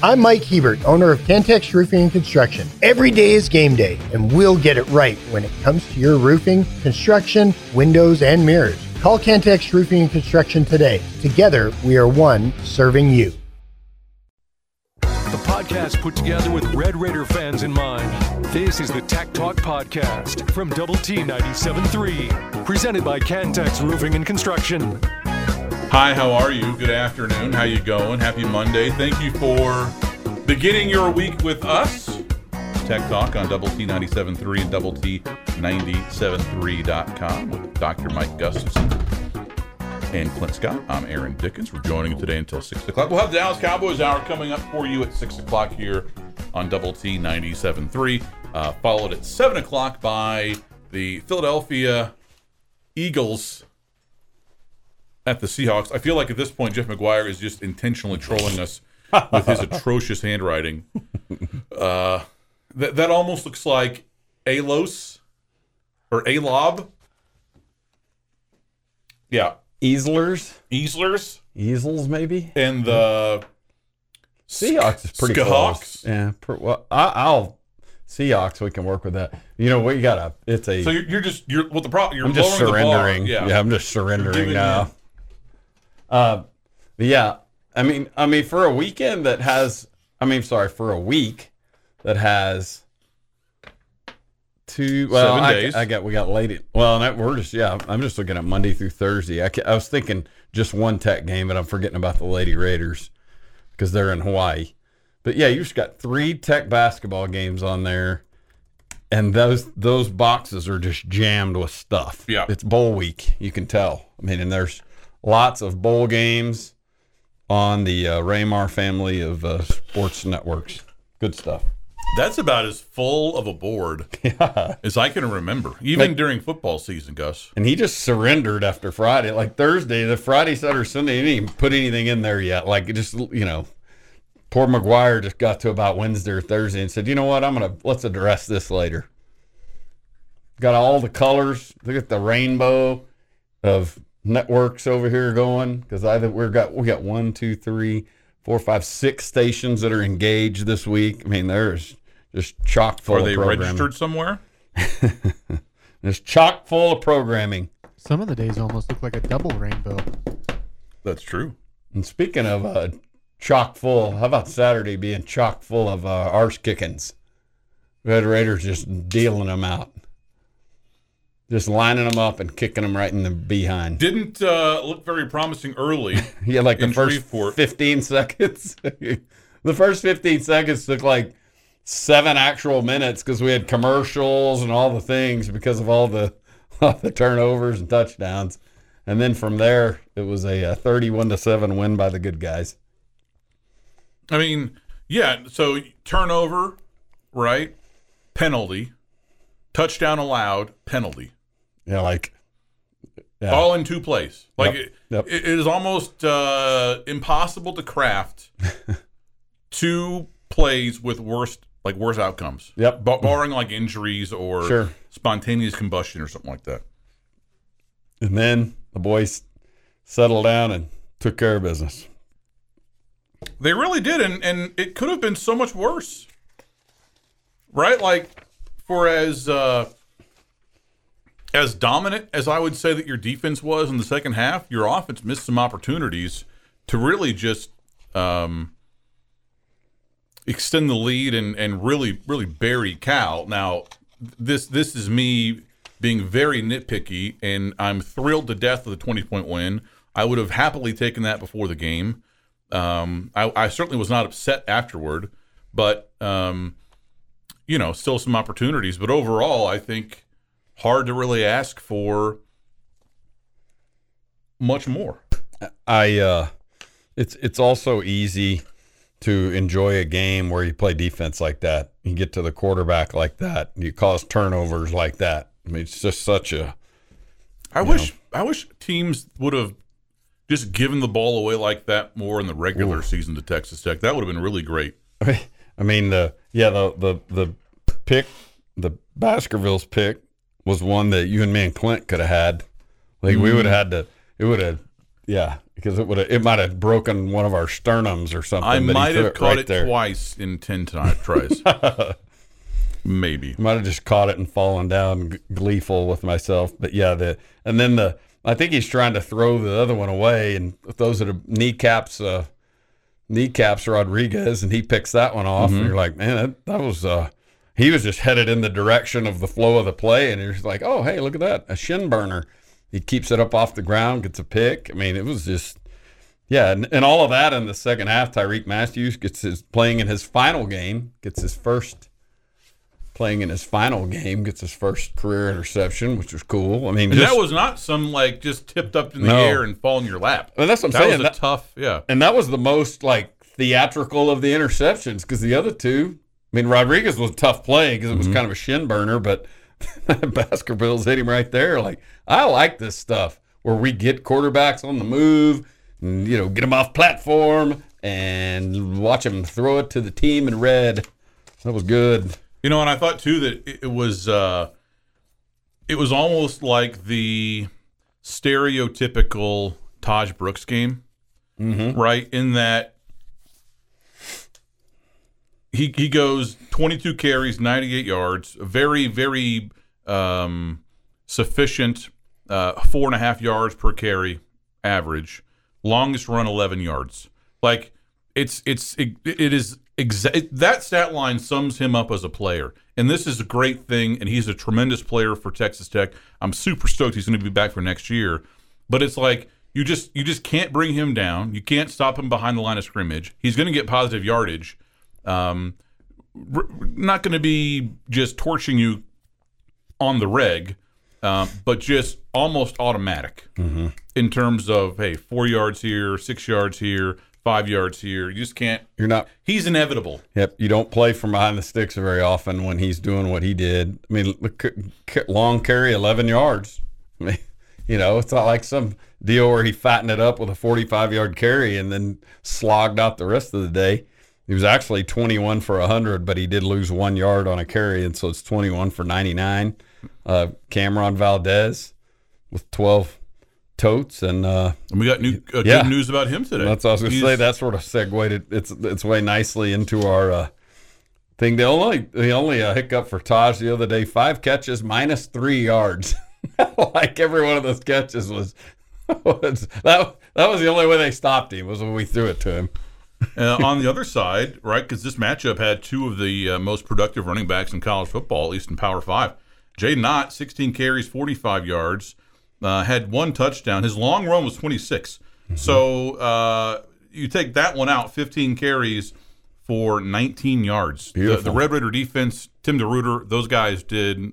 I'm Mike Hebert, owner of Cantex Roofing and Construction. Every day is game day, and we'll get it right when it comes to your roofing, construction, windows, and mirrors. Call Cantex Roofing and Construction today. Together, we are one serving you. The podcast put together with Red Raider fans in mind. This is the Tech Talk Podcast from Double T 97.3, presented by Cantex Roofing and Construction. Hi, how are you? Good afternoon. How you going? Happy Monday. Thank you for beginning your week with us. Tech Talk on Double T 97.3 and Double T 97.3.com with Dr. Mike Gustafson and Clint Scott. I'm Aaron Dickens. We're joining you today until 6 o'clock. We'll have the Dallas Cowboys Hour coming up for you at 6 o'clock here on Double T 97.3. Uh, followed at 7 o'clock by the Philadelphia Eagles at the Seahawks. I feel like at this point, Jeff McGuire is just intentionally trolling us with his atrocious handwriting. Uh, that, that almost looks like Alos or Alob. Yeah, Easlers, Easlers easels, maybe. and the Seahawks is pretty Skahawks? close. Yeah, per, well, I, I'll Seahawks. We can work with that. You know, we got to It's a. So you're, you're just you're what the problem. You're I'm just lowering the bar. surrendering. Yeah. I'm just surrendering now. Uh, yeah, I mean, I mean, for a weekend that has, I mean, sorry, for a week that has two. Well, Seven I, days. I got we got late. Well, that, we're just yeah. I'm just looking at Monday through Thursday. I, I was thinking just one Tech game, but I'm forgetting about the Lady Raiders because they're in Hawaii. But yeah, you just got three Tech basketball games on there. And those those boxes are just jammed with stuff. Yeah. it's bowl week. You can tell. I mean, and there's lots of bowl games on the uh, Ramar family of uh, sports networks. Good stuff. That's about as full of a board as I can remember, even Like- during football season, Gus. And he just surrendered after Friday. Like Thursday, the Friday, Saturday, Sunday, he didn't even put anything in there yet. Like just, you know, poor McGuire just got to about Wednesday or Thursday and said, you know what, I'm going to, let's address this later. Got all the colors. Look at the rainbow of networks over here going. Because I think we've got, we got one, two, three, four, five, six stations that are engaged this week. I mean, there's just chock full Are of they programming. registered somewhere? There's chock full of programming. Some of the days almost look like a double rainbow. That's true. And speaking of uh, chock full, how about Saturday being chock full of uh, arse kickings? Red Raiders just dealing them out, just lining them up and kicking them right in the behind. Didn't uh, look very promising early. Yeah, like the first Shreveport. 15 seconds. the first 15 seconds took like seven actual minutes because we had commercials and all the things because of all the, all the turnovers and touchdowns. And then from there, it was a, uh 31 to 7 win by the good guys. I mean, yeah. So turnover, right? Penalty, touchdown allowed, penalty, Yeah, like yeah. all in two plays. Like Yep, it, yep. it is almost uh, impossible to craft two plays with worst like worse outcomes. Yep. Ba- barring like injuries or Sure. spontaneous combustion or something like that. And then the boys settled down and took care of business. They really did, and and it could have been so much worse, right? Like for as uh, as dominant as I would say that your defense was in the second half, your offense missed some opportunities to really just um, extend the lead and and really really bury Cal. Now this this is me being very nitpicky, and I'm thrilled to death with the 20 point win. I would have happily taken that before the game. Um, I, I certainly was not upset afterward, but um, you know, still some opportunities. But overall, I think hard to really ask for much more. I uh it's it's also easy to enjoy a game where you play defense like that. You get to the quarterback like that. You cause turnovers like that. I mean, it's just such a I wish I wish teams would have just given the ball away like that more in the regular season to Texas Tech. That would have been really great. I mean, the yeah, the the the pick, the Baskerville's pick was one that you and me and Clint could have had. Like we would have had to. It would have, yeah. because it would have. it might have broken one of our sternums or something. I might have caught right it there. twice in 10 ti- tries. Maybe. Might have just caught it and fallen down, g- gleeful with myself. But yeah, the and then the I think he's trying to throw the other one away, and those are the kneecaps. Uh, kneecaps Rodriguez, and he picks that one off. And you're like, man, that, that was. Uh, he was just headed in the direction of the flow of the play, and you're just like, oh, hey, look at that, a shin burner. He keeps it up off the ground, gets a pick. I mean, it was just. Yeah, and, and all of that in the second half. Tyrique Matthews gets his playing in his final game, gets his first playing in his final game, gets his first career interception, which was cool. I mean, just- that was not some like just tipped up in the No. air and fall in your lap. and that's what I'm That saying. was a that- tough, yeah. and that was the most like theatrical of the interceptions because the other two, I mean, Rodriguez was a tough play because it was kind of a shin burner, but Baskervilles hit him right there. Like, I like this stuff where we get quarterbacks on the move, and, you know, get them off platform and watch them throw it to the team in red. That was good. You know, and I thought too that it, it was uh it was almost like the stereotypical Tahj Brooks game, mm-hmm. right? In that he he goes 22 carries, 98 yards, very very um, sufficient, uh, four and a half yards per carry average. Longest run 11 yards. Like it's it's it, it is exa- that stat line sums him up as a player. And this is a great thing and he's a tremendous player for Texas Tech. I'm super stoked he's going to be back for next year. But it's like you just you just can't bring him down. You can't stop him behind the line of scrimmage. He's going to get positive yardage. Um, r- not going to be just torching you on the reg, um, but just almost automatic in terms of hey, four yards here, six yards here, five yards here. You just can't. You're not He's inevitable. Yep, you don't play from behind the sticks very often when he's doing what he did. I mean, look, long carry, 11 yards. I mean, you know, it's not like some deal where he fattened it up with a 45 yard carry and then slogged out the rest of the day. He was actually 21 for 100, but he did lose one yard on a carry, and so it's 21 for 99. Uh, Cam'Ron Valdez with 12 totes, and uh, And we got new uh, Yeah. good news about him today. that's what I was going to say. That sort of segued it, its its way nicely into our uh, thing. The only the only uh, hiccup for Tahj the other day: five catches, minus three yards. like every one of those catches was, was that. That was the only way they stopped him was when we threw it to him. uh, on the other side, right? Because this matchup had two of the uh, most productive running backs in college football, at least in Power Five. Jaydn Ott, 16 carries, 45 yards, uh, had one touchdown. His long run was 26. So uh, you take that one out, 15 carries for 19 yards. The, the Red Raider defense, Tim DeRuyter, those guys did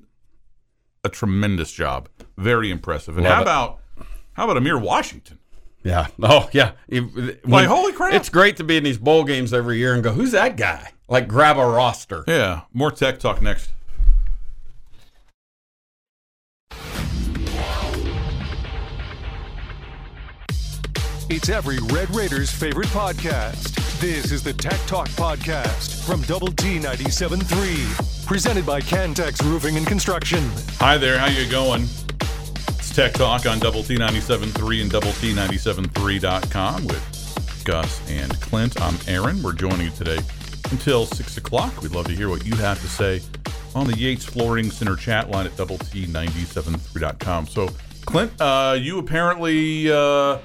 a tremendous job. Very impressive. And Love how it. about how about Amier Washington? Yeah. Oh, yeah. If- Like, holy crap. It's great to be in these bowl games every year and go, who's that guy? Like, grab a roster. Yeah, more tech talk next. It's every Red Raiders favorite podcast. This is the Tech Talk Podcast from Double T 97.3. Presented by Cantex Roofing and Construction. Hi there, how you going? It's Tech Talk on Double T 97.3 and Double T 97.3.com with Gus and Clint. I'm Aaron. We're joining you today until 6 o'clock. We'd love to hear what you have to say on the Yates Flooring Center chat line at Double T 97.3.com. So, Clint, uh, you apparently uh,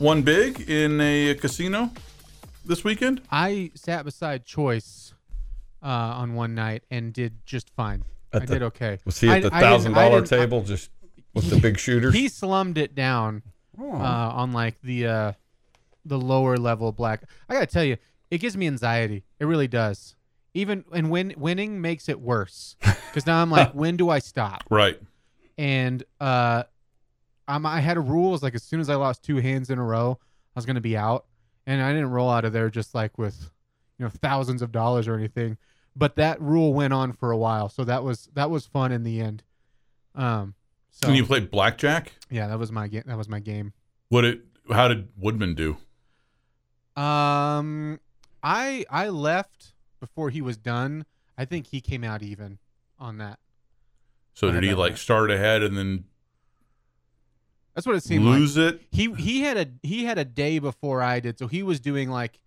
won big in a casino this weekend? I sat beside Choice uh, on one night and did just fine. I the- did okay. Was he at the thousand dollar dollar didn't- I- table just with the big shooters? He slummed it down uh, on like the uh, the lower level black. I gotta tell you, it gives me anxiety. It really does. Even and when winning makes it worse because now I'm like, when do I stop? Right. and uh I'm, I had a rule like as soon as I lost two hands in a row, I was gonna be out, and I didn't roll out of there just like with you know thousands of dollars or anything. But that rule went on for a while, so that was that was fun in the end. Um, so And you played blackjack? yeah, that was my game. That was my game. What it? How did Woodman do? Um, I I left before he was done. I think he came out even on that. So did he like know. start ahead and then That's what it seemed like. lose it. He he had a he had a day before I did, so he was doing like,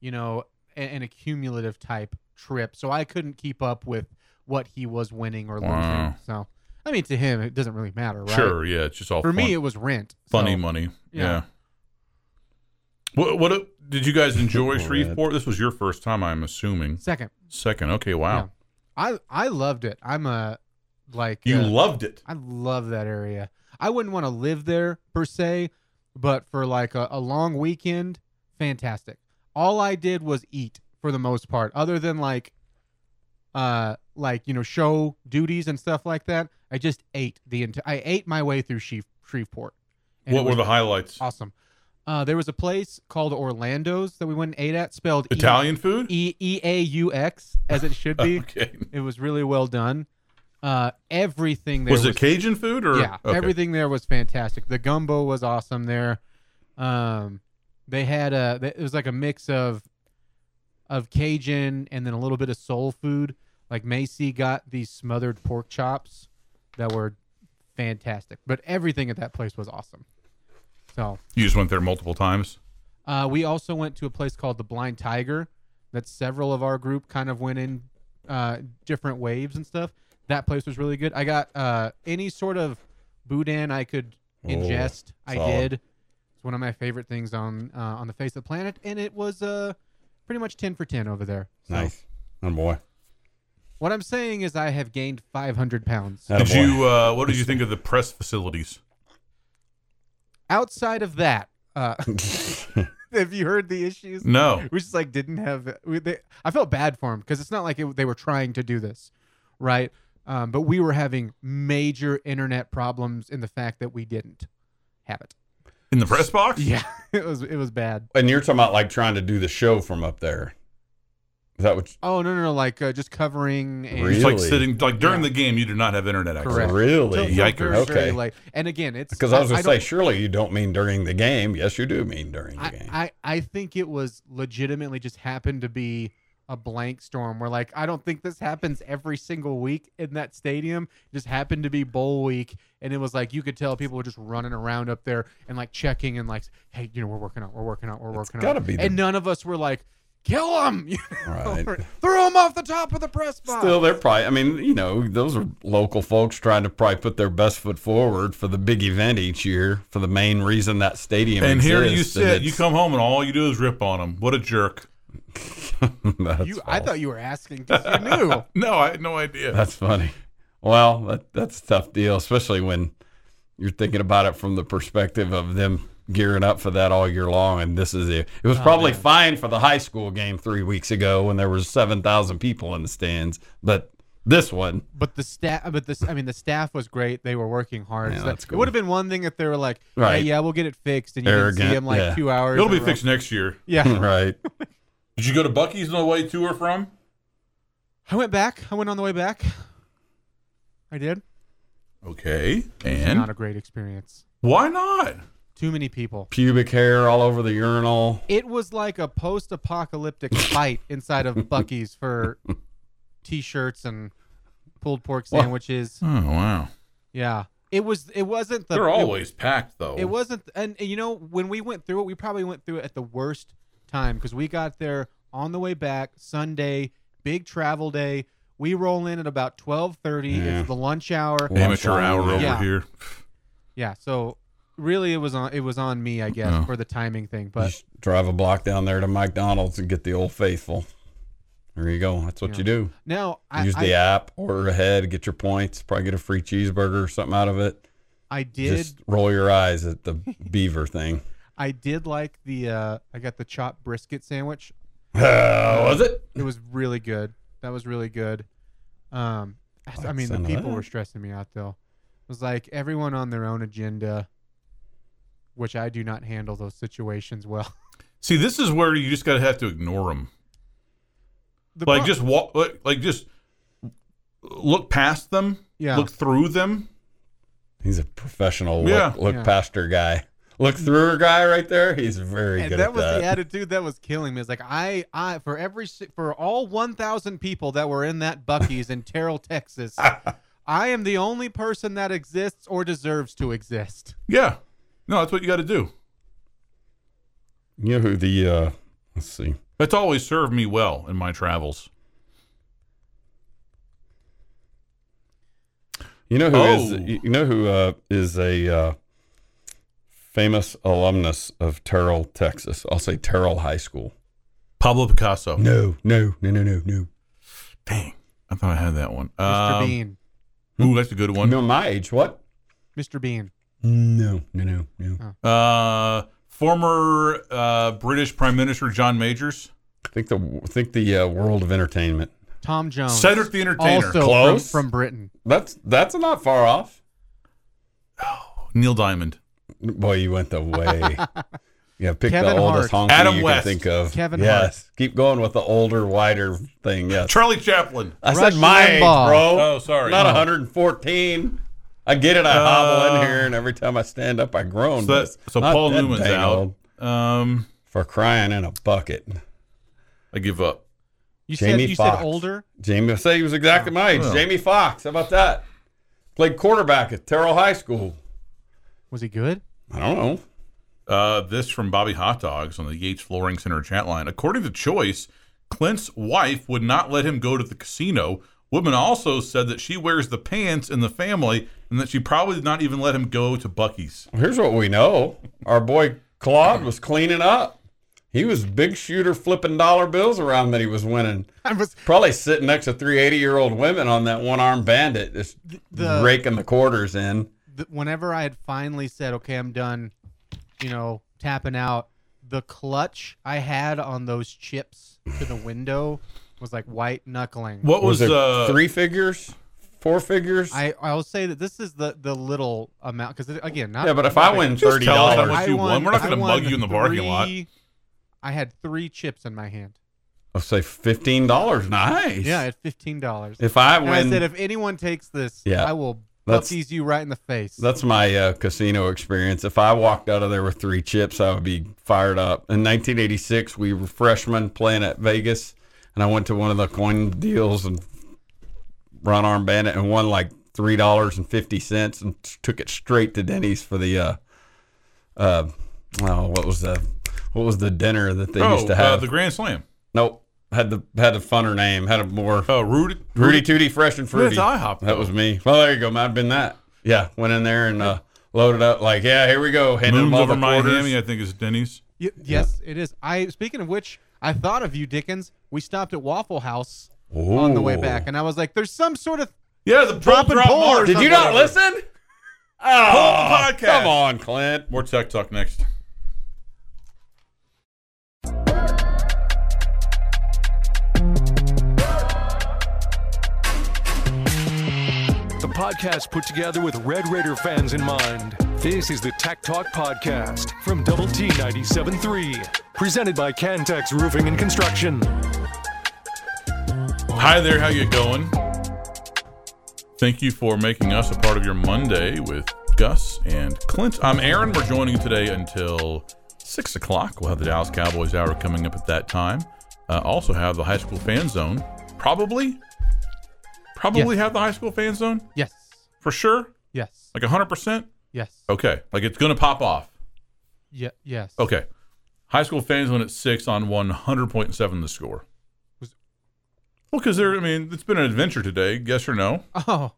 you know, a- an accumulative type trip. So I couldn't keep up with what he was winning or Wow. losing. So I mean, to him, it doesn't really matter, right? Sure, yeah, it's just all For fun, me, it was rent. funny So, money. Yeah. yeah. What what did you guys enjoy Red. Shreveport? This was your first time, I'm assuming. Second, Second. Okay, wow. Yeah. I I loved it. I'm a like You uh, loved it. I love that area. I wouldn't want to live there per se, but for like a, a long weekend, fantastic. All I did was eat for the most part, other than like, uh, like you know, show duties and stuff like that. I just ate the entire. I ate my way through Shreve- Shreveport. What were the highlights? awesome? Uh, there was a place called Orlandeaux's that we went and ate at, spelled E- Italian food? E E A U X as it should be. Okay. It was really well done. Uh, everything there Was was, it Cajun food or yeah, okay. everything there was fantastic. The gumbo was awesome there. Um, they had a it was like a mix of of Cajun and then a little bit of soul food. Like Macy got these smothered pork chops that were fantastic, but everything at that place was awesome. So You just went there multiple times. uh, we also went to a place called the Blind Tiger that several of our group kind of went in uh, different waves and stuff. That place was really good. I got uh, any sort of boudin I could Oh, ingest. I did. It's one of my favorite things on uh, on the face of the planet, and it was uh, pretty much ten for ten over there. So Nice. Oh boy. What I'm saying is, I have gained 500 pounds. Did Attaboy. you uh what did you think of the press facilities? Outside of that, uh, have you heard the issues? No. we just like didn't have we, they, i felt bad for him because it's not like it, they were trying to do this right um, but we were having major internet problems in the fact that we didn't have it In the press box? yeah it was it was bad And you're talking about like trying to do the show from up there. Is that what? You, oh no no no like uh, just covering and Just like sitting like during Yeah. the game you did not have internet access. Correct. Really? Till- till Yikers. very, very Okay. late. and again it's Because I was gonna say, surely you don't mean during the game. Yes, you do mean during the I, game. I, I think it was legitimately just happened to be a blank storm where like I don't think this happens every single week in that stadium. It just happened to be bowl week and it was like you could tell people were just running around up there and like checking and like hey, you know, we're working out, we're working out, we're working gotta out. be the- and none of us were like kill him. You know? Right. Throw him off the top of the press box. Still, they're probably. I mean, you know, those are local folks trying to probably put their best foot forward for the big event each year for the main reason that stadium. And here you sit, you come home and all you do is rip on them. What a jerk. that's you, I thought you were asking because you knew. No, I had no idea. That's funny. Well, that, that's a tough deal, especially when you're thinking about it from the perspective of them gearing up for that all year long. And this is it. It was oh, probably fine for the high school game three weeks ago when there was seven thousand people in the stands, but this one, But the staff, but this, I mean, the staff was great. They were working hard. Yeah, So that's It would have been one thing if they were like, Right. "Hey, yeah, we'll get it fixed," and you didn't see Arrogant, them like yeah. two hours. It'll be a row. fixed next year. Yeah, right? Did you go to Buc-ee's on the way to or from? I went back. I went on the way back. I did. Okay. And not a great experience. why not? Too many people. Pubic hair all over the urinal. It was like a post-apocalyptic fight inside of Buc-ee's for t-shirts and pulled pork Well- sandwiches. Oh wow. Yeah, it was. It wasn't the. They're it- always packed though. It wasn't, and and, you know, when we went through it, we probably went through it at the worst time because we got there on the way back Sunday, big travel day. We roll in at about twelve thirty. Yeah. It's the lunch hour. Lunch amateur hour, hour over yeah. here. Yeah, so really, it was on. It was on me, I guess, Oh. for the timing thing. But Just drive a block down there to McDonald's and get the old faithful. There you go. That's what Yeah. you do. now I, Use I, the app, order ahead, get your points, probably get a free cheeseburger or something out of it. I did. Just roll your eyes at the beaver thing. I did like the. uh I got the chopped brisket sandwich. Uh, was it? It was really good. That was really good. Um, I Like mean, the people were stressing me out though. It was like everyone on their own agenda, which I do not handle those situations well. See, this is where you just gotta have to ignore them. The Like pro- just walk, like, like just look past them. Yeah. Look through them. He's a professional look, Yeah. look Yeah. past her guy. Look through her guy right there. He's very and good that at was that. the attitude that was killing me. It's like I, I for every for all one thousand people that were in that Buc-ee's in Terrell, Texas, I am the only person that exists or deserves to exist. Yeah. No, that's what you got to do. You know who the uh let's see. That's always served me well in my travels. You know who is Oh. you know who uh, is a uh, famous alumnus of Terrell, Texas. I'll say Terrell High School. Pablo Picasso. No, no, no, no, no, no. Dang, I thought I had that one. Mr. Um, Bean. Ooh, that's a good one. No, my age. What? Mr. Bean. No, no, no, no. Uh, former uh, British Prime Minister John Majors. I Think the think the uh, world of entertainment. Tom Jones. Cedric the Entertainer. Also Close. From, from Britain. That's that's not far off. Oh, Neil Diamond. Boy, you went the way. Yeah, pick Kevin the oldest Hart. honky Adam you West. can think of. Kevin yes, keep going with the older, wider thing. Yes, Charlie Chaplin. I Rush said my age, bro. Oh, sorry. Not Oh. 114. I get it. I hobble Uh, in here, and every time I stand up, I groan. So, but that, it's so Paul Newman's out. old Um, for crying in a bucket. I give up. You Jamie said you Foxx. said older. Jamie, I say he was exactly my age. Well. Jamie Foxx. How about that? Played quarterback at Terrell High School. Was he good? I don't know. Uh, this from Bobby Hot Dogs on the Yates Flooring Center chat line. According to Choice, Clint's wife would not let him go to the casino. Woman also said that she wears the pants in the family and that she probably did not even let him go to Buc-ee's. Here's what we know. Our boy Claude was cleaning up. He was big shooter flipping dollar bills around that he was winning. I was Probably sitting next to three 80 year old women on that one armed bandit, just the- raking the quarters in. th- whenever I had finally said, "Okay, I'm done," you know, tapping out, the clutch I had on those chips to the window was like white knuckling. What was, it uh, three figures, four figures? I I will say that this is the the little amount because again, not yeah, but if I win thirty tell us how dollars, much- you won. We're not gonna mug you in the parking lot. I had three chips in my hand. I'll say fifteen dollars. Nice. Yeah, at fifteen dollars. If I And I said, if anyone takes this, Yeah. I will That's- buckies you right in the face. that's my uh, casino experience. If I walked out of there with three chips, I would be fired up. In 1986, we were freshmen playing at Vegas, and I went to one of the coin deals and run arm bandit and won like three dollars and fifty cents and took it straight to Denny's for the uh uh oh what was the what was the dinner that they oh, used to uh, have? the Grand Slam. nope, had the had a funner name, had a more Oh, Rudy. Rooty Tooty Fresh and Fruity. That's IHOP, That was me. Well, there you go. Might have been that. Yeah, went in there and uh, loaded up. Like, yeah, here we go. Handed Moons them all over the quarters. Miami, I think is Denny's. Y- yes, it is. I speaking of which, I thought of you, Dickens. We stopped at Waffle House on the way back, and I was like, "There's some sort of Yeah, the Drop pull and drop pull. Did you not listen? Oh, podcast. Come on, Clint. More tech talk next. The podcast put together with Red Raider fans in mind. This is the Tech Talk Podcast from Double T 97.3, presented by Cantex Roofing and Construction. Hi there, how you going? Thank you for making us a part of your Monday with Gus and Clint. I'm Aaron. We're joining you today until six o'clock. We'll have the Dallas Cowboys hour coming up at that time. Uh, also have the high school fan zone. Probably, probably Yes. have the high school fan zone yes, for sure. yes, Like hundred percent. Yes, Okay, like it's gonna pop off. yeah, yes." Okay, high school fans went at six on one hundred point seven. The score. Was- Well, because there. I mean, it's been an adventure today. Yes or no? Oh,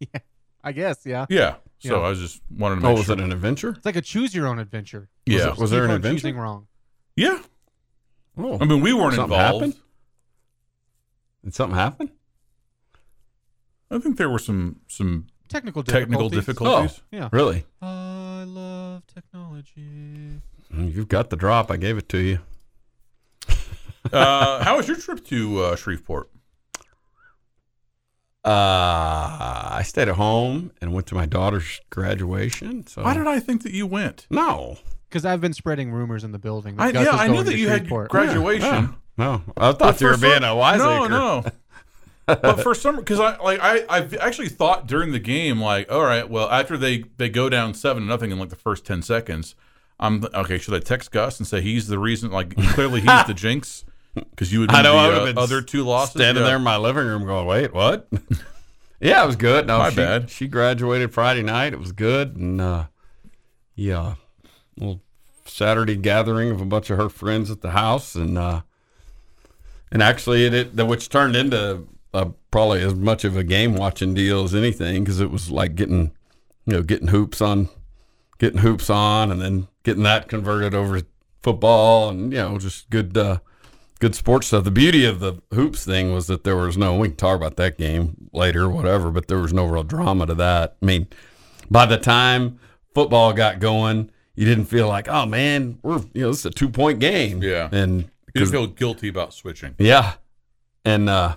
yeah. I guess yeah. Yeah. So Yeah. I was just wanted to oh, make Oh, was sure. it an adventure? It's like a choose your own adventure. yeah. Was, it, was there an adventure? Choosing wrong. yeah. Oh, I mean, we weren't Something involved. happened? did something happen? I think there were some some Technical technical difficulties. difficulties. Yeah. Really? I love technology. You've got the drop. I gave it to you. uh, how was your trip to uh, Shreveport? Uh, I stayed at home and went to my daughter's graduation. So Why did I think that you went? no? Because I've been spreading rumors in the building. that I, Gus yeah, is I knew that to you had Shreveport. graduation. Yeah, no, I But thought you were being a wiseacre. No, no. But for some, because I like I I've actually thought during the game like, all right, well after they they go down seven to nothing in like the first ten seconds, I'm okay. Should I text Gus and say he's the reason? Like clearly he's the jinx because you would be I know. the I would uh, have been other two losses. standing Yeah. there in my living room, going, "Wait, what?" yeah, it was good. No, My she, bad. She graduated Friday night. It was good, and uh, yeah, little Saturday gathering of a bunch of her friends at the house, and uh, and actually it, it which turned into uh, probably as much of a game watching deal as anything because it was like getting you know getting hoops on getting hoops on and then getting that converted over to football and you know just good uh, good sports stuff. The beauty of the hoops thing was that there was no we can talk about that game later, whatever, but there was no real drama to that. I mean, by the time football got going, you didn't feel like, oh man, we're you know this is a two point game. Yeah. and You because feel guilty about switching. yeah. And uh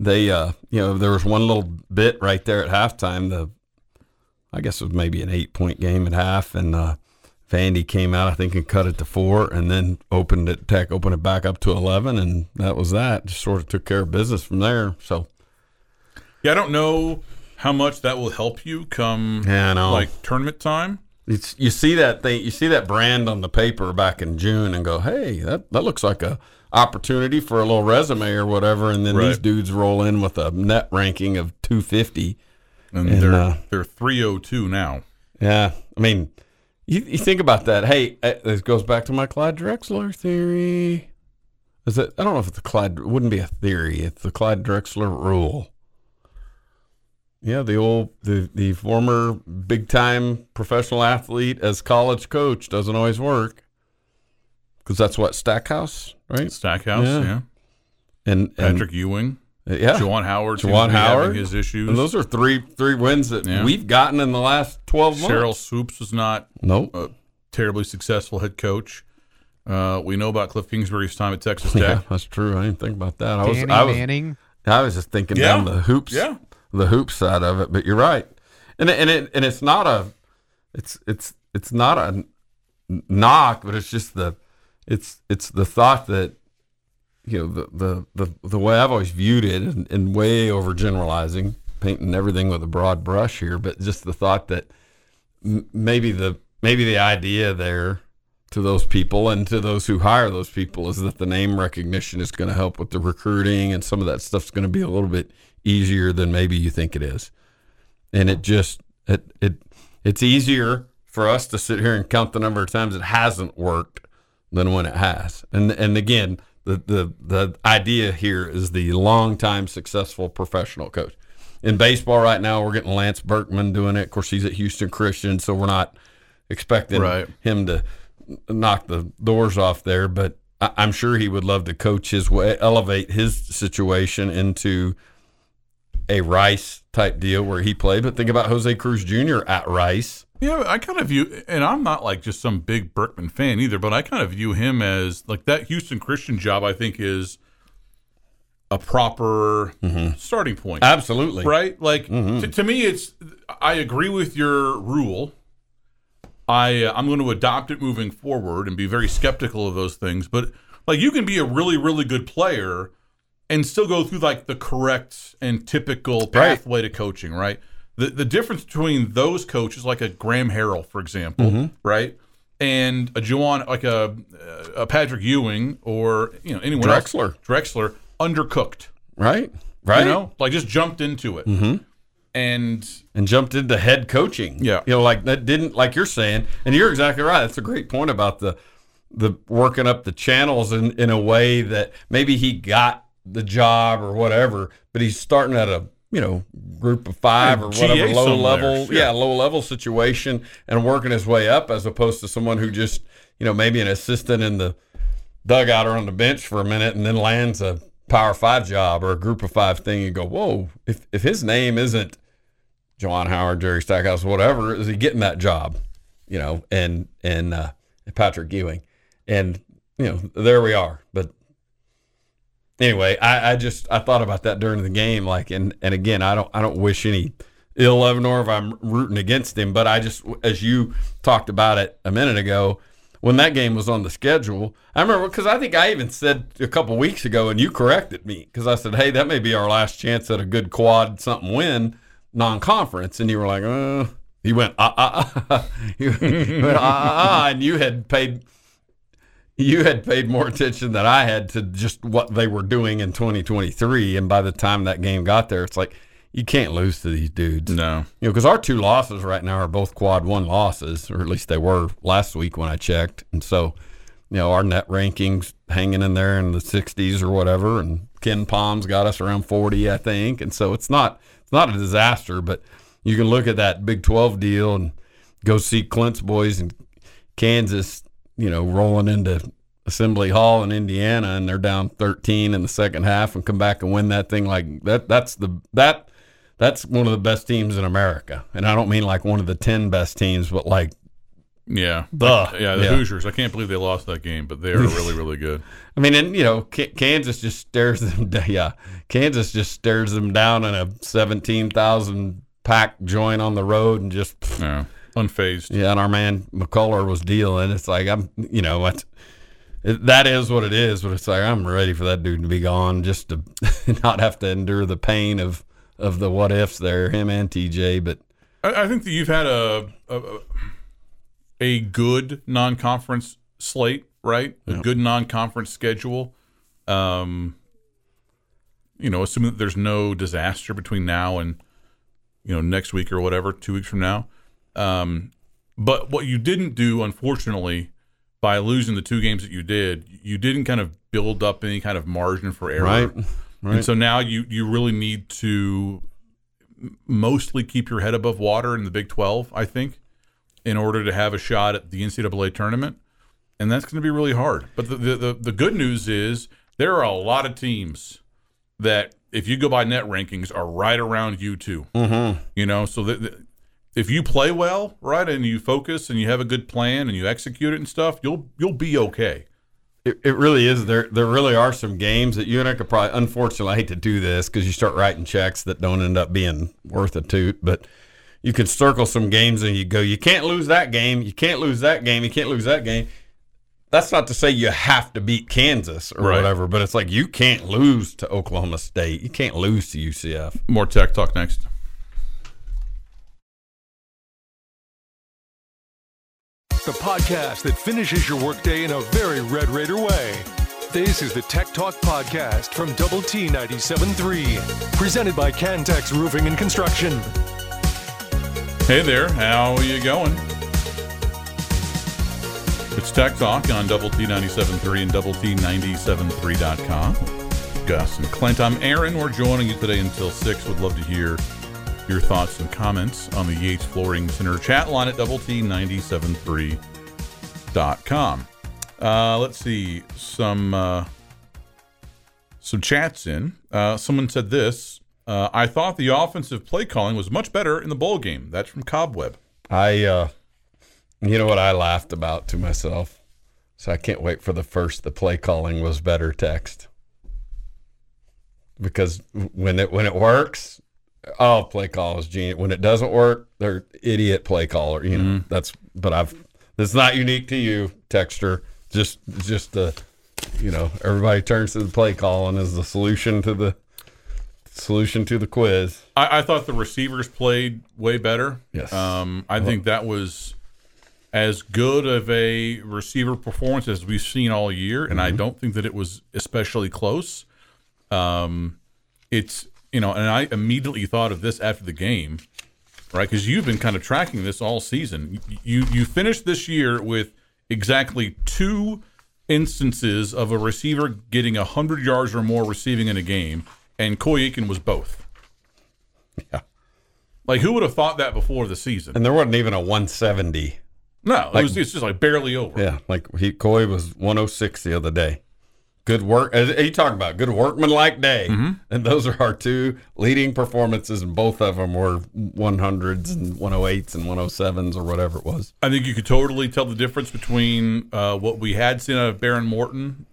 they uh you know, there was one little bit right there at halftime, the I guess it was maybe an eight point game at half and uh Vandy came out, I think, and cut it to four, and then opened it, Tech opened it back up to eleven, and that was that. Just sort of took care of business from there. So Yeah, I don't know how much that will help you come Yeah, like tournament time. it's you see that thing, you see that brand on the paper back in June, and go, hey, that that looks like a opportunity for a little resume or whatever, and then these dudes roll in with a net ranking of two fifty. And, And, they're uh, they're three oh two now. Yeah, I mean, you, you think about that. Hey, uh, this goes back to my Clyde Drexler theory. Is it? I don't know if it's the Clyde. It wouldn't be a theory. It's the Clyde Drexler rule. Yeah, the old the the former big time professional athlete as college coach doesn't always work because that's what Stackhouse, right? Stackhouse, Yeah. yeah. And, and Patrick Ewing, yeah, Juwan Howard, seems Juwan having Howard. his issues. and those are three three wins that Yeah. we've gotten in the last twelve months. Sheryl Swoopes was not nope. a terribly successful head coach. Uh, we know about Cliff Kingsbury's time at Texas Yeah, that's true. I didn't think about that. I was, Danny I was, Manning. I was just thinking Yeah. down the hoops, Yeah. the hoop side of it. But you're right, and and it and it's not a, it's it's it's not a knock, but it's just the, it's it's the thought that, you know, the the the, the way I've always viewed it, and, and way overgeneralizing, painting everything with a broad brush here, but just the thought that m- maybe the maybe the idea there to those people and to those who hire those people is that the name recognition is going to help with the recruiting and some of that stuff's going to be a little bit easier than maybe you think it is. And it just it it it's easier for us to sit here and count the number of times it hasn't worked than when it has. And and again, the the the idea here is the long-time successful professional coach. In baseball right now, we're getting Lance Berkman doing it. Of course, he's at Houston Christian, so we're not expecting Right. him to knock the doors off there, but I- I'm sure he would love to coach his way, elevate his situation into a Rice type deal where he played. But think about Jose Cruz Jr. at Rice. Yeah, I kind of view, and I'm not like just some big Berkman fan either, but I kind of view him as like that Houston Christian job. I think is a proper starting point, Absolutely. right? Like to, to me, it's. I agree with your rule. I uh, I'm going to adopt it moving forward and be very skeptical of those things. But like you can be a really really good player and still go through like the correct and typical Right. pathway to coaching, right? The the difference between those coaches, like a Graham Harrell, for example, Mm-hmm. right, and a Juwan, like a, a Patrick Ewing or you know anyone Drexler. else, Drexler, undercooked, Right. Right. you know, like just jumped into it, mm-hmm. and and jumped into head coaching. Yeah. You know, like that didn't like you're saying, and you're exactly right. That's a great point about the the working up the channels in, in a way that maybe he got the job or whatever, but he's starting at a you know group of five or whatever GA low level sure. yeah low level situation and working his way up as opposed to someone who just you know maybe an assistant in the dugout or on the bench for a minute and then lands a power five job or a group of five thing you go whoa if if his name isn't Juwan Howard, Jerry Stackhouse, whatever, is he getting that job? You know, and and uh, Patrick Ewing, and you know, there we are. But anyway, I, I just I thought about that during the game, like, and and again, I don't I don't wish any ill of nor if I'm rooting against him, but I just as you talked about it a minute ago. When that game was on the schedule, I remember because I think I even said a couple weeks ago, and you corrected me because I said, "Hey, that may be our last chance at a good quad something win." non-conference, and you were like, uh, he went, ah, ah, ah. he went, ah, ah, ah, and you had paid, you had paid more attention than I had to just what they were doing in 2023. And by the time that game got there, it's like, you can't lose to these dudes. No. You know, because our two losses right now are both quad one losses, or at least they were last week when I checked. And so, you know, our net rankings hanging in there in the 60s or whatever, and KenPom's got us around 40, I think. And so it's not it's not a disaster, but you can look at that Big 12 deal and go see Clint's boys in Kansas, you know, rolling into Assembly Hall in Indiana, and they're down 13 in the second half, and come back and win that thing like that. That's the that that's one of the best teams in America, and I don't mean like one of the 10 best teams, but like Yeah. the Yeah, the yeah. Hoosiers. I can't believe they lost that game, but they are really, really good. I mean, and you know, K- Kansas just stares them. d- Yeah, Kansas just stares them down in a seventeen thousand pack joint on the road, and just Yeah. Unfazed. yeah. And our man McCullar was dealing. It's like I'm, you know, what that is what it is. But it's like I'm ready for that dude to be gone, just to not have to endure the pain of of the what ifs there, him and TJ. But I, I think that you've had a a, a good non-conference slate, right? A good non-conference schedule. Um, you know, assuming that there's no disaster between now and you know next week or whatever, two weeks from now. Um, but what you didn't do, unfortunately, by losing the two games that you did, you didn't kind of build up any kind of margin for error. right, right. And so now you you really need to mostly keep your head above water in the Big 12, I think, in order to have a shot at the NCAA tournament. And that's going to be really hard. But the, the, the, the good news is there are a lot of teams that, if you go by net rankings, are right around you too. mm-hmm. You know, so that that if you play well, right, and you focus and you have a good plan and you execute it and stuff, you'll you'll be okay. It, it really is. There there really are some games that you and I could probably. Unfortunately, I hate to do this because you start writing checks that don't end up being worth a toot. But you could circle some games and you go, you can't lose that game. You can't lose that game. You can't lose that game. That's not to say you have to beat Kansas or Right. whatever, but it's like you can't lose to Oklahoma State. You can't lose to UCF. More tech talk next. The podcast that finishes your workday in a very Red Raider way. This is the Tech Talk Podcast from Double T 97.3, presented by Cantex Roofing and Construction. Hey there, how are you going? It's Tech Talk on Double T 97.3 and Double T 97.3.com. Gus and Clint, I'm Aaron. We're joining you today until 6. Would love to hear your thoughts and comments on the Yates Flooring Center chat line at Double T 97.3.com. Uh, let's see some uh, some chats in. Uh, someone said this. Uh, I thought the offensive play calling was much better in the bowl game. That's from Cobweb. I, uh, you know what I laughed about to myself? So I can't wait for the first, the play calling was better text. Because when it when it works, oh, play call is genius. When it doesn't work, they're idiot play caller. You know that's. But I've. It's not unique to you, Texter. Just just the, you know, everybody turns to the play calling as the solution to the solution to the quiz. I, I thought the receivers played way better. Yes. Um, I think that was as good of a receiver performance as we've seen all year, and I don't think that it was especially close. Um, it's you know, and I immediately thought of this after the game, right? Because you've been kind of tracking this all season. You you finished this year with exactly two instances of a receiver getting hundred yards or more receiving in a game, and Coy Eakin was both. Yeah. Like who would have thought that before the season? And there wasn't even a 170. No, it was it's just like barely over. Yeah, like he Coy was 106 the other day. Good work. As you talk about good workmanlike day, and those are our two leading performances, and both of them were 100s and 108s and 107s or whatever it was. I think you could totally tell the difference between uh, what we had seen out of Behren Morton,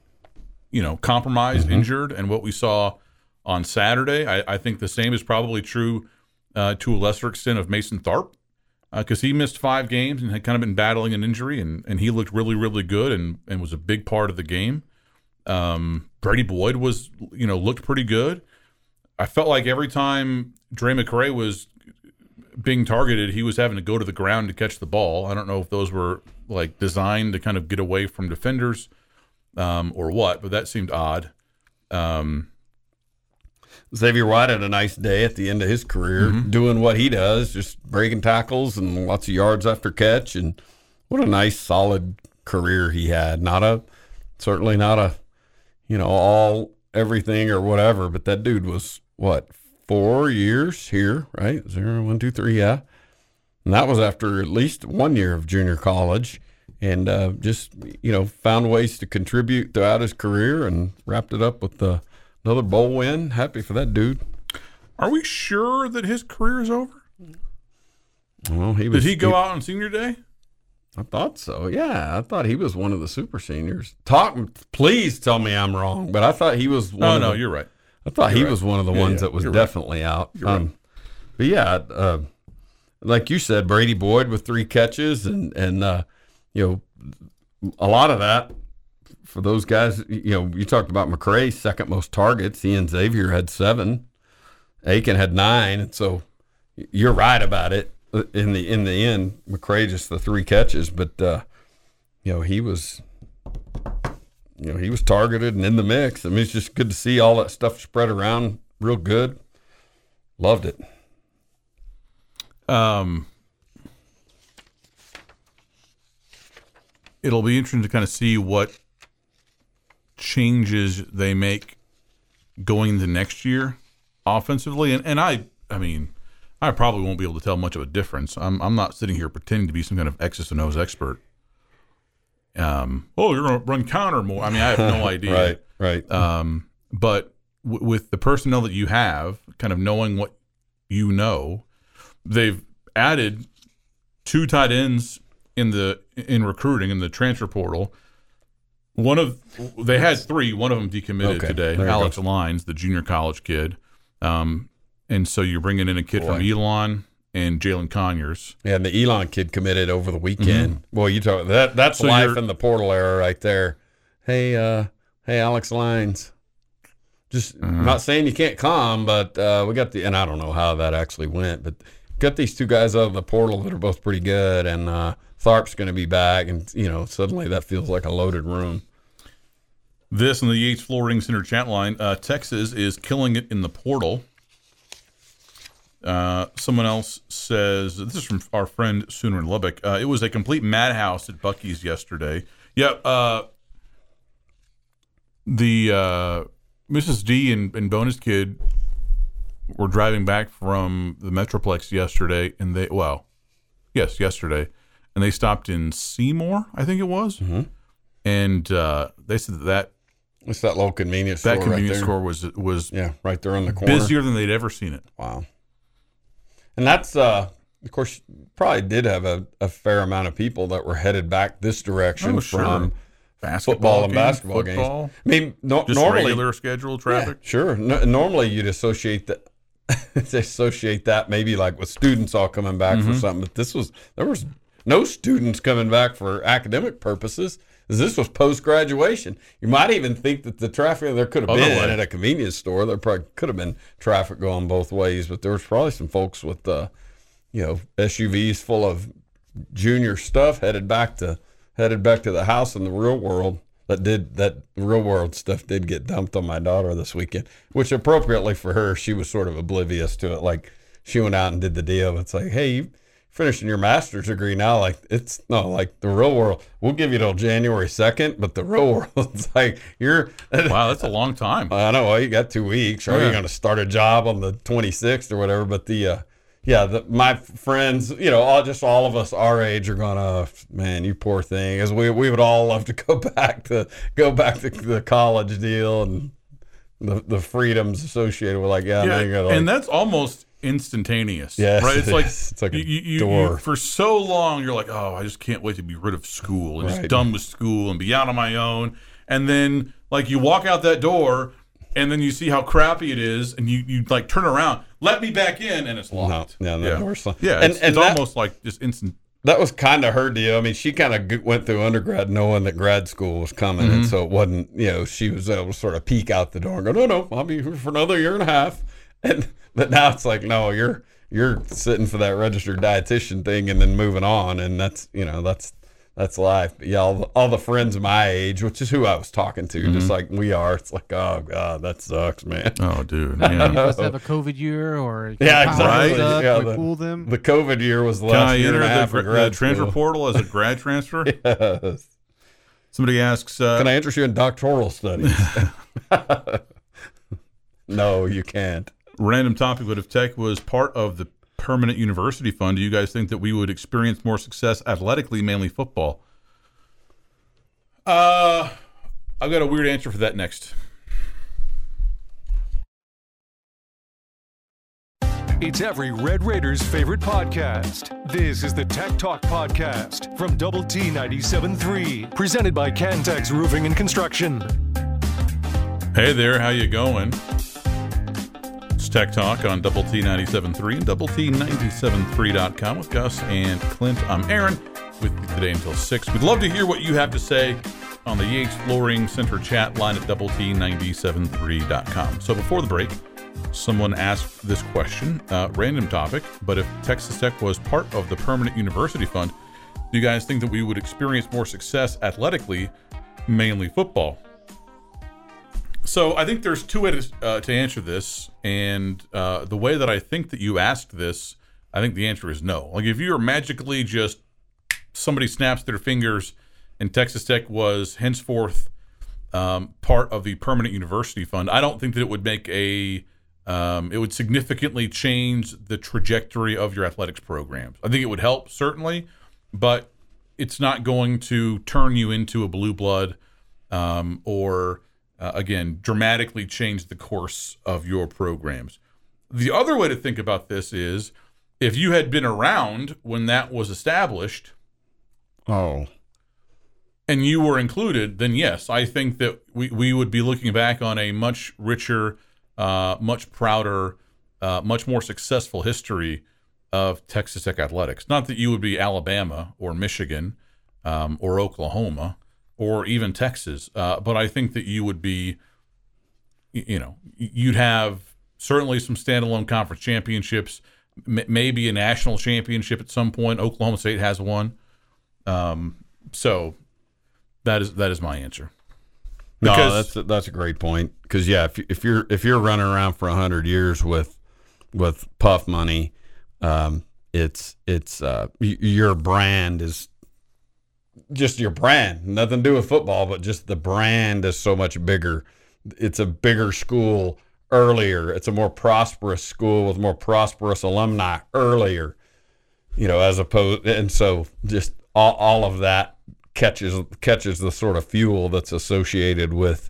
you know, compromised, injured, and what we saw on Saturday. I, I think the same is probably true uh, to a lesser extent of Mason Tharp because he missed five games and had kind of been battling an injury, and, and he looked really, really good and, and was a big part of the game. Um, Brady Boyd was, you know, looked pretty good. I felt like every time Drae McCray was being targeted, he was having to go to the ground to catch the ball. I don't know if those were like designed to kind of get away from defenders um, or what, but that seemed odd. Um, Xavier White had a nice day at the end of his career, doing what he does, just breaking tackles and lots of yards after catch, and what a nice solid career he had. Not a certainly not a you know all everything or whatever, but that dude was what four years here, right? Zero, one, two, three, yeah. And that was after at least one year of junior college, and uh, just you know found ways to contribute throughout his career, and wrapped it up with the, another bowl win. Happy for that dude. Are we sure that his career is over? Well, he was. Did he go out on senior day? I thought so. Yeah, I thought he was one of the super seniors. Talk, please tell me I'm wrong, but I thought he was. One of no, the, you're right. I thought he You're right. was one of the Yeah, ones yeah, that was you're right. definitely out. You're right. Um, but yeah, uh, like you said, Brady Boyd with three catches, and and uh, you know, a lot of that for those guys. You know, you talked about McCray second most targets. Ian Xavier had seven. Eakin had nine, and so you're right about it. In the in the end, McCray just the three catches, but uh, you know he was you know, he was targeted and in the mix. I mean, it's just good to see all that stuff spread around real good. Loved it. Um, it'll be interesting to kind of see what changes they make going into next year offensively. And, and I, I mean, I probably won't be able to tell much of a difference. I'm, I'm not sitting here pretending to be some kind of X's and O's expert. Um, oh, you're going to run counter more. I mean, I have no idea. Right, right. Um, but w- with the personnel that you have, kind of knowing what you know, they've added two tight ends in the in recruiting in the transfer portal. One of they had three. One of them decommitted Okay, today. Alex Lyons, the junior college kid. Um, and so you're bringing in a kid from Elon and Jalin Conyers. yeah, and the Elon kid committed over the weekend. Well, you talk that that's So life in the portal era right there. Hey, uh, hey, Alex Lines. Just Uh-huh. not saying you can't come, but uh, we got the and I don't know how that actually went, but got these two guys out of the portal that are both pretty good, and uh, Tharp's going to be back, and you know suddenly that feels like a loaded room. This and the Yates Flooring Center chat line. Uh, Texas is killing it in the portal. Uh, someone else says this is from our friend Sooner in Lubbock. Uh, it was a complete madhouse at Buc-ee's yesterday. Yeah, uh, the uh, Mrs. D and, and Bonus Kid were driving back from the Metroplex yesterday, and they well, yes, yesterday, and they stopped in Seymour, I think it was, and uh, they said that that It's that little convenience that store convenience right store was was Yeah, right there on the corner. busier than they'd ever seen it. Wow. And that's uh of course probably did have a, a fair amount of people that were headed back this direction Oh, sure. from Basketball football and games, basketball football, games. I mean, no, normally regular schedule traffic. Yeah, sure. No, normally you'd associate that associate that maybe like with students all coming back Mm-hmm. for something, but this was there was no students coming back for academic purposes. This was post graduation. You might even think that the traffic there could have Other been way. at a convenience store. There probably could have been traffic going both ways, but there was probably some folks with uh, you know SUVs full of junior stuff headed back to headed back to the house in the real world that did that real world stuff did get dumped on my daughter this weekend which appropriately for her she was sort of oblivious to it like she went out and did the deal it's like hey you finishing your master's degree now like it's no like the real world we'll give you till january 2nd but the real world it's like you're Wow, that's a long time. I know. Well, you got two weeks. Or Yeah. you're going to start a job on the 26th or whatever. But the, uh, yeah, the, my friends, you know, all just all of us our age are going to man, you poor thing, as we we would all love to go back to go back to the college deal and the the freedoms associated with like, yeah, Yeah, now you got to and that's almost instantaneous. Yes, right. It's like. It's like a you, you, door. you- for so long. You're like, oh, I just can't wait to be rid of school and just done with school and be out on my own. And then like you walk out that door, and then you see how crappy it is, and you you like turn around, let me back in, and it's no, locked. yeah, the yeah, door's locked. yeah. and, It's, and it's that- almost like just instant. that was kind of her deal. I mean, she kind of went through undergrad knowing that grad school was coming, Mm-hmm. and so it wasn't. You know, she was able to sort of peek out the door and go, "No, no, I'll be here for another year and a half." And but now it's like, no, you're you're sitting for that registered dietitian thing and then moving on, and that's you know that's that's life. But yeah, all the, all the friends my age, which is who I was talking to, just like we are. It's like, oh god, that sucks, man. Oh, dude. You Yeah. must have a COVID year or Yeah, exactly. stuff, Yeah, we the- fool them. The COVID year was the Can I last year enter and a the, half gra- the transfer school. portal as a grad transfer? Yes. Somebody asks, uh, Can I interest you in doctoral studies? no, you can't. Random topic, but if tech was part of the permanent university fund, do you guys think that we would experience more success athletically, mainly football? Uh, I've got a weird answer for that next. It's every Red Raiders favorite podcast. This is the Tech Talk Podcast from Double T 97.3, presented by Cantex Roofing and Construction. Hey there, how you going? Tech Talk on Double T 97.3 and Double T 97.3.com with Gus and Clint. I'm Aaron with you today until 6. We'd love to hear what you have to say on the Yates Flooring Center chat line at Double T 97.3.com. So before the break, someone asked this question, uh, random topic, but if Texas Tech was part of the permanent university fund, do you guys think that we would experience more success athletically, mainly football? So I think there's two ways uh, to answer this, and uh, the way that I think that you asked this, I think the answer is no. Like if you're magically just somebody snaps their fingers, and Texas Tech was henceforth um, part of the permanent university fund, I don't think that it would make a um, it would significantly change the trajectory of your athletics programs. I think it would help certainly, but it's not going to turn you into a blue blood um, or uh, again dramatically change the course of your programs. The other way to think about this is if you had been around when that was established Oh, and you were included, then yes, I think that we, we would be looking back on a much richer, uh, much prouder, uh, much more successful history of Texas Tech athletics. Not that you would be Alabama or Michigan um, or Oklahoma or even Texas, uh, but I think that you would be, you know, you'd have certainly some standalone conference championships, m- maybe a national championship at some point. Oklahoma State has one. Um, so that is that is my answer. no, that's a, that's a great point. Because yeah, if you- if you're if you're running around for hundred years with with PUF money, um, it's it's uh, y- your brand is just your brand. Nothing to do with football, but just the brand is so much bigger. It's a bigger school earlier. It's a more prosperous school with more prosperous alumni earlier. You know, as opposed, and so just all, all of that catches catches the sort of fuel that's associated with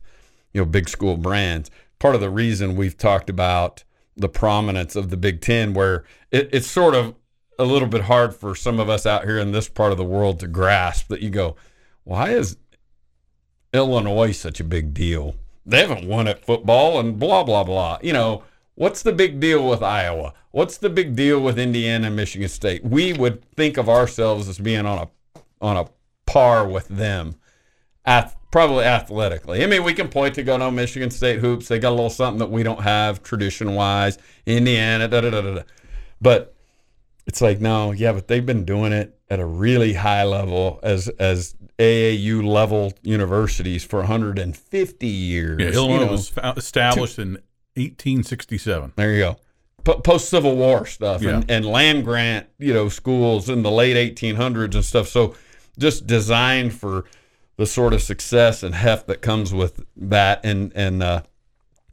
you know big school brands. Part of the reason we've talked about the prominence of the Big Ten, where it, it's sort of a little bit hard for some of us out here in this part of the world to grasp that you go, why is Illinois such a big deal? They haven't won at football and blah blah blah. You know, what's the big deal with Iowa? What's the big deal with Indiana and Michigan State? We would think of ourselves as being on a on a par with them, probably athletically. I mean, we can point to go no Michigan State hoops. They got a little something that we don't have tradition wise. Indiana, da da da. da. But it's like no, yeah, but they've been doing it at a really high level as as AAU level universities for 150 years. Yeah, You Illinois know, was established in 1867. there you go. P- Post Civil War stuff and, and land grant, you know, schools in the late 1800s and stuff. So just designed for the sort of success and heft that comes with that. And and uh,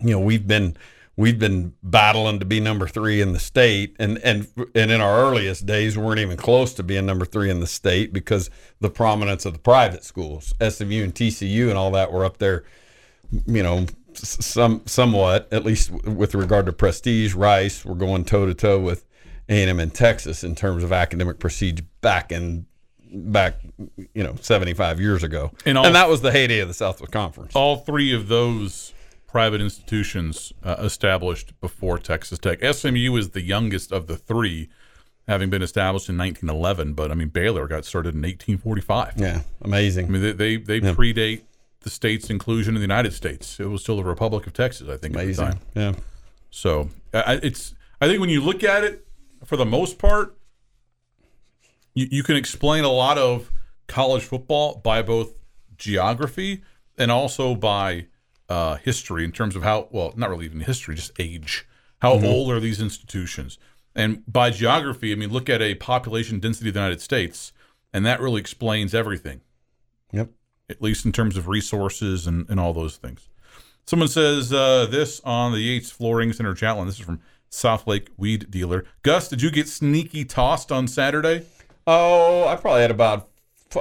you know, we've been we've been battling to be number three in the state, and and and in our earliest days, we weren't even close to being number three in the state because the prominence of the private schools, SMU and TCU, and all that were up there you know, some somewhat at least with regard to prestige. Rice, we're going toe to toe with A and M in Texas in terms of academic prestige back in back you know 75 years ago, And and, that was the heyday of the Southwest Conference. All three of those private institutions uh, established before Texas Tech. SMU is the youngest of the three, having been established in 1911. But I mean, Baylor got started in 1845. yeah, amazing. I mean, they they, they predate the state's inclusion in the United States. It was still the Republic of Texas, I think, at the amazing. time. Yeah. So I- I- it's I think when you look at it, for the most part, you, you can explain a lot of college football by both geography and also by uh, history in terms of how well, not really even history, just age. How old are these institutions? And by geography, I mean look at a population density of the United States, and that really explains everything Yep. at least in terms of resources and, and all those things. Someone says uh, this on the Yates Flooring Center chat line. This is from South Lake Weed Dealer. Gus, did you get sneaky tossed on Saturday? Oh, I probably had about.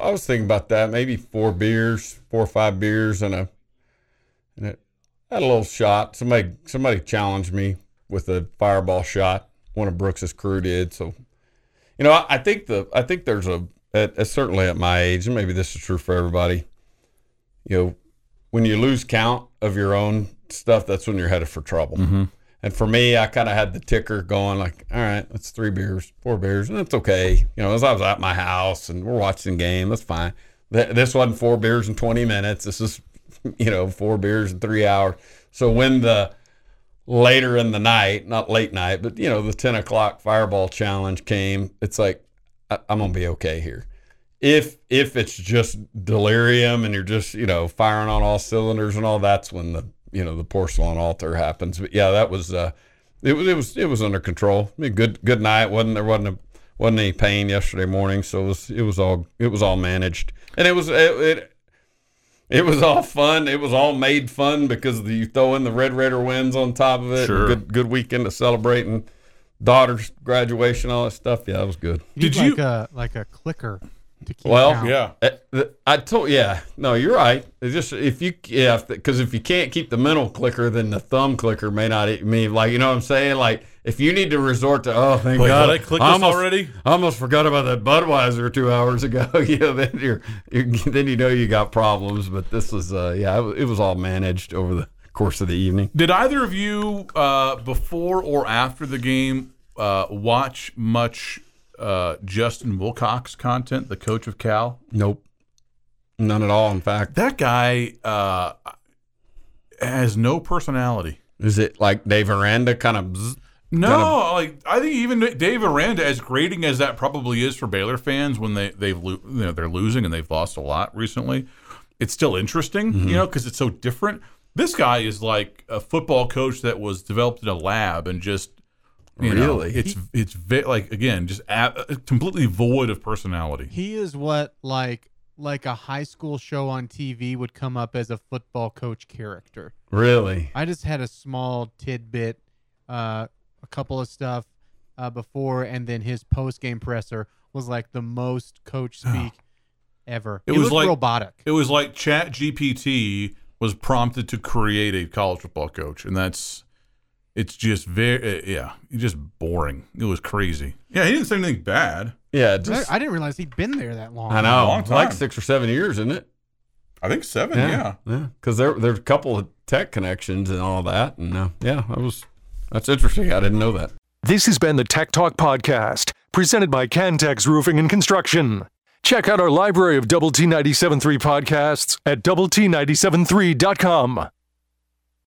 I was thinking about that. Maybe four beers, four or five beers, and a and it had a little shot. Somebody somebody challenged me with a fireball shot. One of Brooks's crew did. So, you know, I, I think the I think there's a at, at certainly at my age, and maybe this is true for everybody. You know, when you lose count of your own stuff, that's when you're headed for trouble. Mm-hmm. And for me, I kind of had the ticker going like, all right, that's three beers, four beers, and that's okay. You know, as I was at my house and we're watching the game, that's fine. Th- This wasn't four beers in 20 minutes. This is, you know, four beers in three hours. So when the later in the night, not late night, but, you know, the 10 o'clock fireball challenge came, it's like, I- I'm going to be okay here. If if it's just delirium and you're just you know firing on all cylinders and all, that's when the you know the porcelain altar happens. But yeah, that was uh, it was it was it was under control. I mean, good good night. wasn't There wasn't a, wasn't any pain yesterday morning, so it was it was all it was all managed, and it was it. it it was all fun. It was all made fun because the, you throw in the Red Raider wins on top of it. Sure. Good good weekend to celebrate and daughter's graduation, all that stuff. Yeah, it was good. You Did need you- like a like a clicker to keep Well, count. Yeah. Uh, I told yeah, no, you're right. It's just if you yeah, because if you can't keep the mental clicker, then the thumb clicker may not mean like you know what I'm saying. Like if you need to resort to oh thank Wait, God I click this almost, already? I almost forgot about that Budweiser two hours ago. yeah, then you're, you're then you know you got problems. But this was uh yeah, it was, it was all managed over the course of the evening. Did either of you, uh, before or after the game, uh, watch much uh, Justin Wilcox content, the coach of Cal? Nope, none at all. In fact, That guy uh, has no personality. is it like Dave Aranda kind of? No, Kind like I think even Dave Aranda, as grating as that probably is for Baylor fans when they they've lo- you know they're losing and they've lost a lot recently, it's still interesting, Mm-hmm. you know, because it's so different. This guy is like a football coach that was developed in a lab and just you know, Really? it's it's ve- like again just a- completely void of personality. He is what like like a high school show on TV would come up as a football coach character. Really? I just had a small tidbit, uh, a couple of stuff uh, before, and then his post game presser was like the most coach speak ever. It He was like- robotic. It was like Chat GPT was prompted to create a college football coach, and that's it's just very uh, yeah, just boring. It was crazy. Yeah, he didn't say anything bad. Yeah, I, just I didn't realize he'd been there that long. I know, long It's like six or seven years, isn't it? I think seven. Yeah. yeah. Because there there's a couple of tech connections and all that, and uh, yeah, that was that's interesting. I didn't know that. This has been the Tech Talk Podcast, presented by Cantex Roofing and Construction. Check out our library of Double T 97.3 podcasts at Double T 97.3.com.